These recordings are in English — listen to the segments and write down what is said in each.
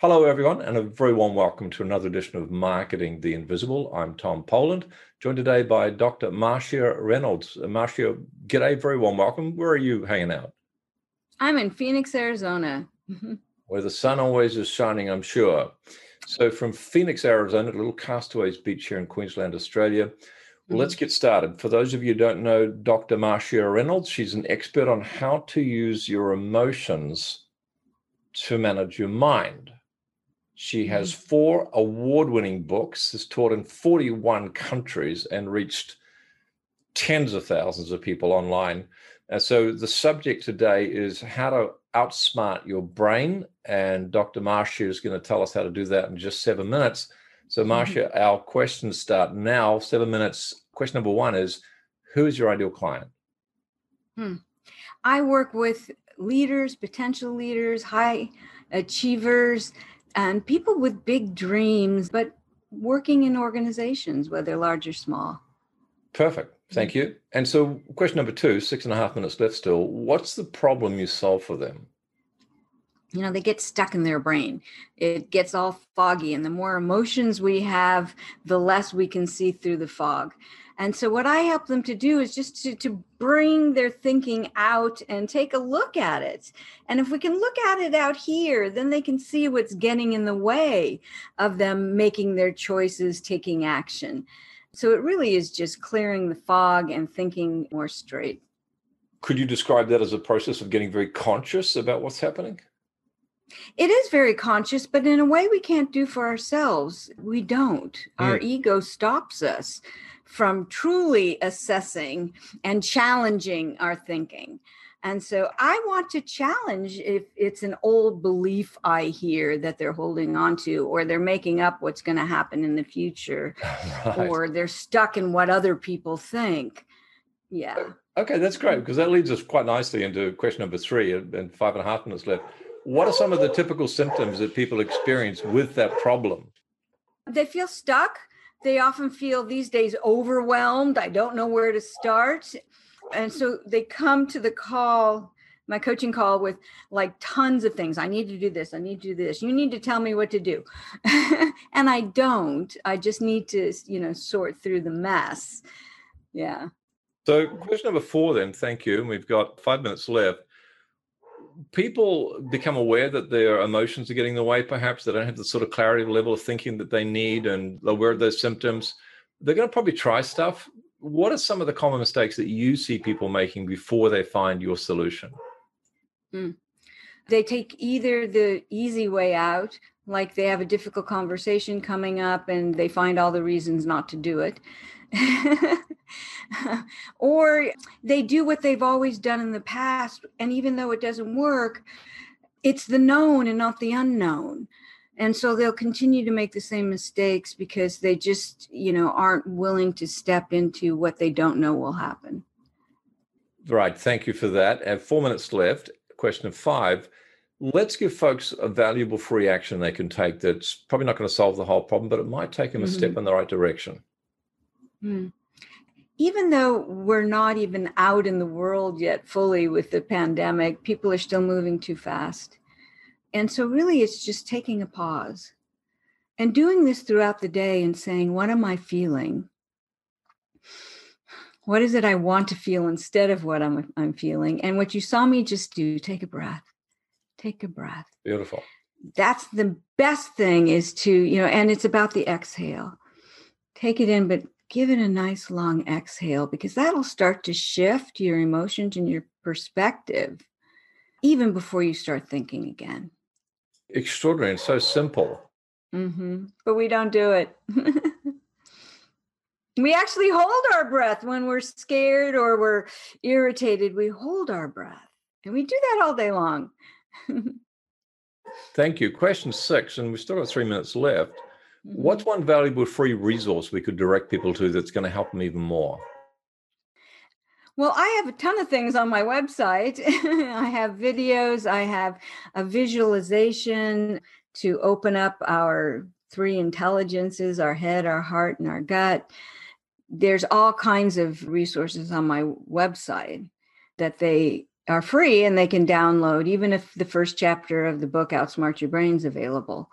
Hello, everyone, and a very warm welcome to another edition of Marketing the Invisible. I'm Tom Poland, joined today by Dr. Marcia Reynolds. Uh, Marcia, g'day, very warm welcome. Where are you hanging out? I'm in Phoenix, Arizona. Where the sun always is shining, I'm sure. So, from Phoenix, Arizona, a little Castaways Beach here in Queensland, Australia. Well, let's mm-hmm. get started. For those of you who don't know Dr. Marcia Reynolds, she's an expert on how to use your emotions to manage your mind. She has mm-hmm. four award winning books, has taught in 41 countries and reached tens of thousands of people online. And so the subject today is how to outsmart your brain. And Dr. Marcia is going to tell us how to do that in just seven minutes. So, mm-hmm. Marcia, mm-hmm. our questions start now. Seven minutes. Question number one is Who is your ideal client? Hmm. I work with leaders, potential leaders, high achievers, and people with big dreams, but working in organizations, whether large or small. Perfect. Thank you. And so, question number two, six and a half minutes left still. What's the problem you solve for them? You know, they get stuck in their brain. It gets all foggy. And the more emotions we have, the less we can see through the fog. And so, what I help them to do is just to, to bring their thinking out and take a look at it. And if we can look at it out here, then they can see what's getting in the way of them making their choices, taking action. So, it really is just clearing the fog and thinking more straight. Could you describe that as a process of getting very conscious about what's happening? It is very conscious, but in a way we can't do for ourselves. We don't. Mm. Our ego stops us from truly assessing and challenging our thinking. And so I want to challenge if it's an old belief I hear that they're holding on to, or they're making up what's going to happen in the future, right. or they're stuck in what other people think. Yeah. Okay, that's great because that leads us quite nicely into question number three and five and a half minutes left. What are some of the typical symptoms that people experience with that problem? They feel stuck they often feel these days overwhelmed. I don't know where to start. And so they come to the call, my coaching call, with like tons of things. I need to do this. I need to do this. You need to tell me what to do. and I don't. I just need to, you know, sort through the mess. Yeah. So, question number four, then, thank you. And we've got five minutes left people become aware that their emotions are getting in the way, perhaps they don't have the sort of clarity level of thinking that they need and they're aware of those symptoms, they're going to probably try stuff. What are some of the common mistakes that you see people making before they find your solution? Mm. They take either the easy way out, like they have a difficult conversation coming up and they find all the reasons not to do it. or they do what they've always done in the past. And even though it doesn't work, it's the known and not the unknown. And so they'll continue to make the same mistakes because they just, you know, aren't willing to step into what they don't know will happen. Right. Thank you for that. And four minutes left. Question of five. Let's give folks a valuable free action they can take that's probably not going to solve the whole problem, but it might take them a mm-hmm. step in the right direction. Mm even though we're not even out in the world yet fully with the pandemic, people are still moving too fast. And so, really, it's just taking a pause and doing this throughout the day and saying, What am I feeling? What is it I want to feel instead of what I'm, I'm feeling? And what you saw me just do, take a breath. Take a breath. Beautiful. That's the best thing is to, you know, and it's about the exhale. Take it in, but give it a nice long exhale because that'll start to shift your emotions and your perspective even before you start thinking again. Extraordinary and so simple. Mm-hmm. But we don't do it. we actually hold our breath when we're scared or we're irritated. We hold our breath and we do that all day long. Thank you. Question six, and we've still got three minutes left. What's mm-hmm. one valuable free resource we could direct people to that's going to help them even more? Well, I have a ton of things on my website. I have videos, I have a visualization to open up our three intelligences our head, our heart, and our gut. There's all kinds of resources on my website that they are free and they can download, even if the first chapter of the book Outsmart Your Brain is available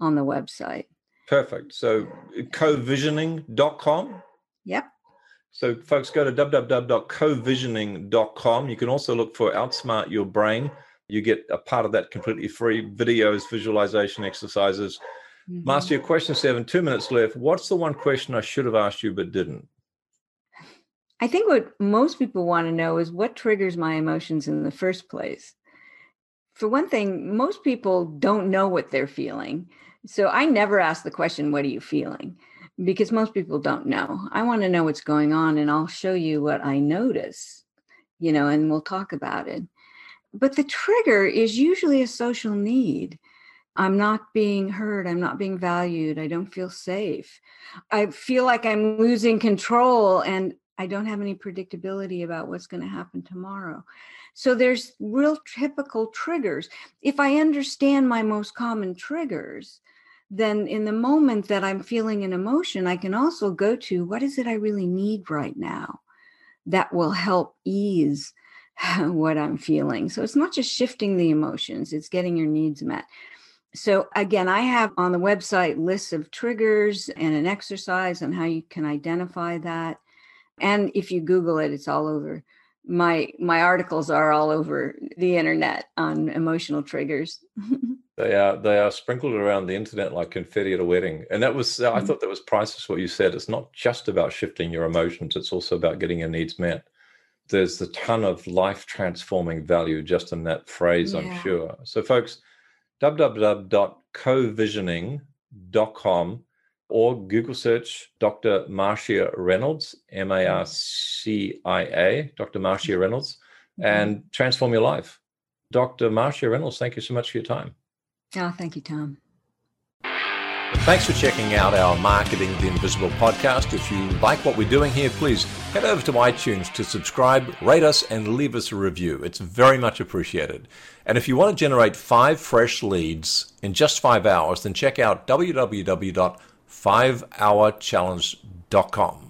on the website. Perfect. So covisioning.com. Yep. So folks go to www.covisioning.com. You can also look for Outsmart Your Brain. You get a part of that completely free videos, visualization exercises. Mm-hmm. Marcia, your question seven, two minutes left. What's the one question I should have asked you but didn't? I think what most people want to know is what triggers my emotions in the first place. For one thing, most people don't know what they're feeling. So I never ask the question, What are you feeling? Because most people don't know. I want to know what's going on, and I'll show you what I notice, you know, and we'll talk about it. But the trigger is usually a social need. I'm not being heard. I'm not being valued. I don't feel safe. I feel like I'm losing control and I don't have any predictability about what's going to happen tomorrow. So there's real typical triggers. If I understand my most common triggers, then in the moment that I'm feeling an emotion, I can also go to what is it I really need right now that will help ease what I'm feeling. So it's not just shifting the emotions, it's getting your needs met. So, again, I have on the website lists of triggers and an exercise on how you can identify that and if you google it it's all over my my articles are all over the internet on emotional triggers. They are they are sprinkled around the internet like confetti at a wedding. And that was mm-hmm. i thought that was priceless what you said. It's not just about shifting your emotions it's also about getting your needs met. There's a ton of life transforming value just in that phrase yeah. i'm sure. So folks www.covisioning.com or Google search Dr. Marcia Reynolds, M A R C I A, Dr. Marcia Reynolds, mm-hmm. and transform your life. Dr. Marcia Reynolds, thank you so much for your time. Oh, thank you, Tom. Thanks for checking out our Marketing the Invisible podcast. If you like what we're doing here, please head over to iTunes to subscribe, rate us, and leave us a review. It's very much appreciated. And if you want to generate five fresh leads in just five hours, then check out www 5hourchallenge.com.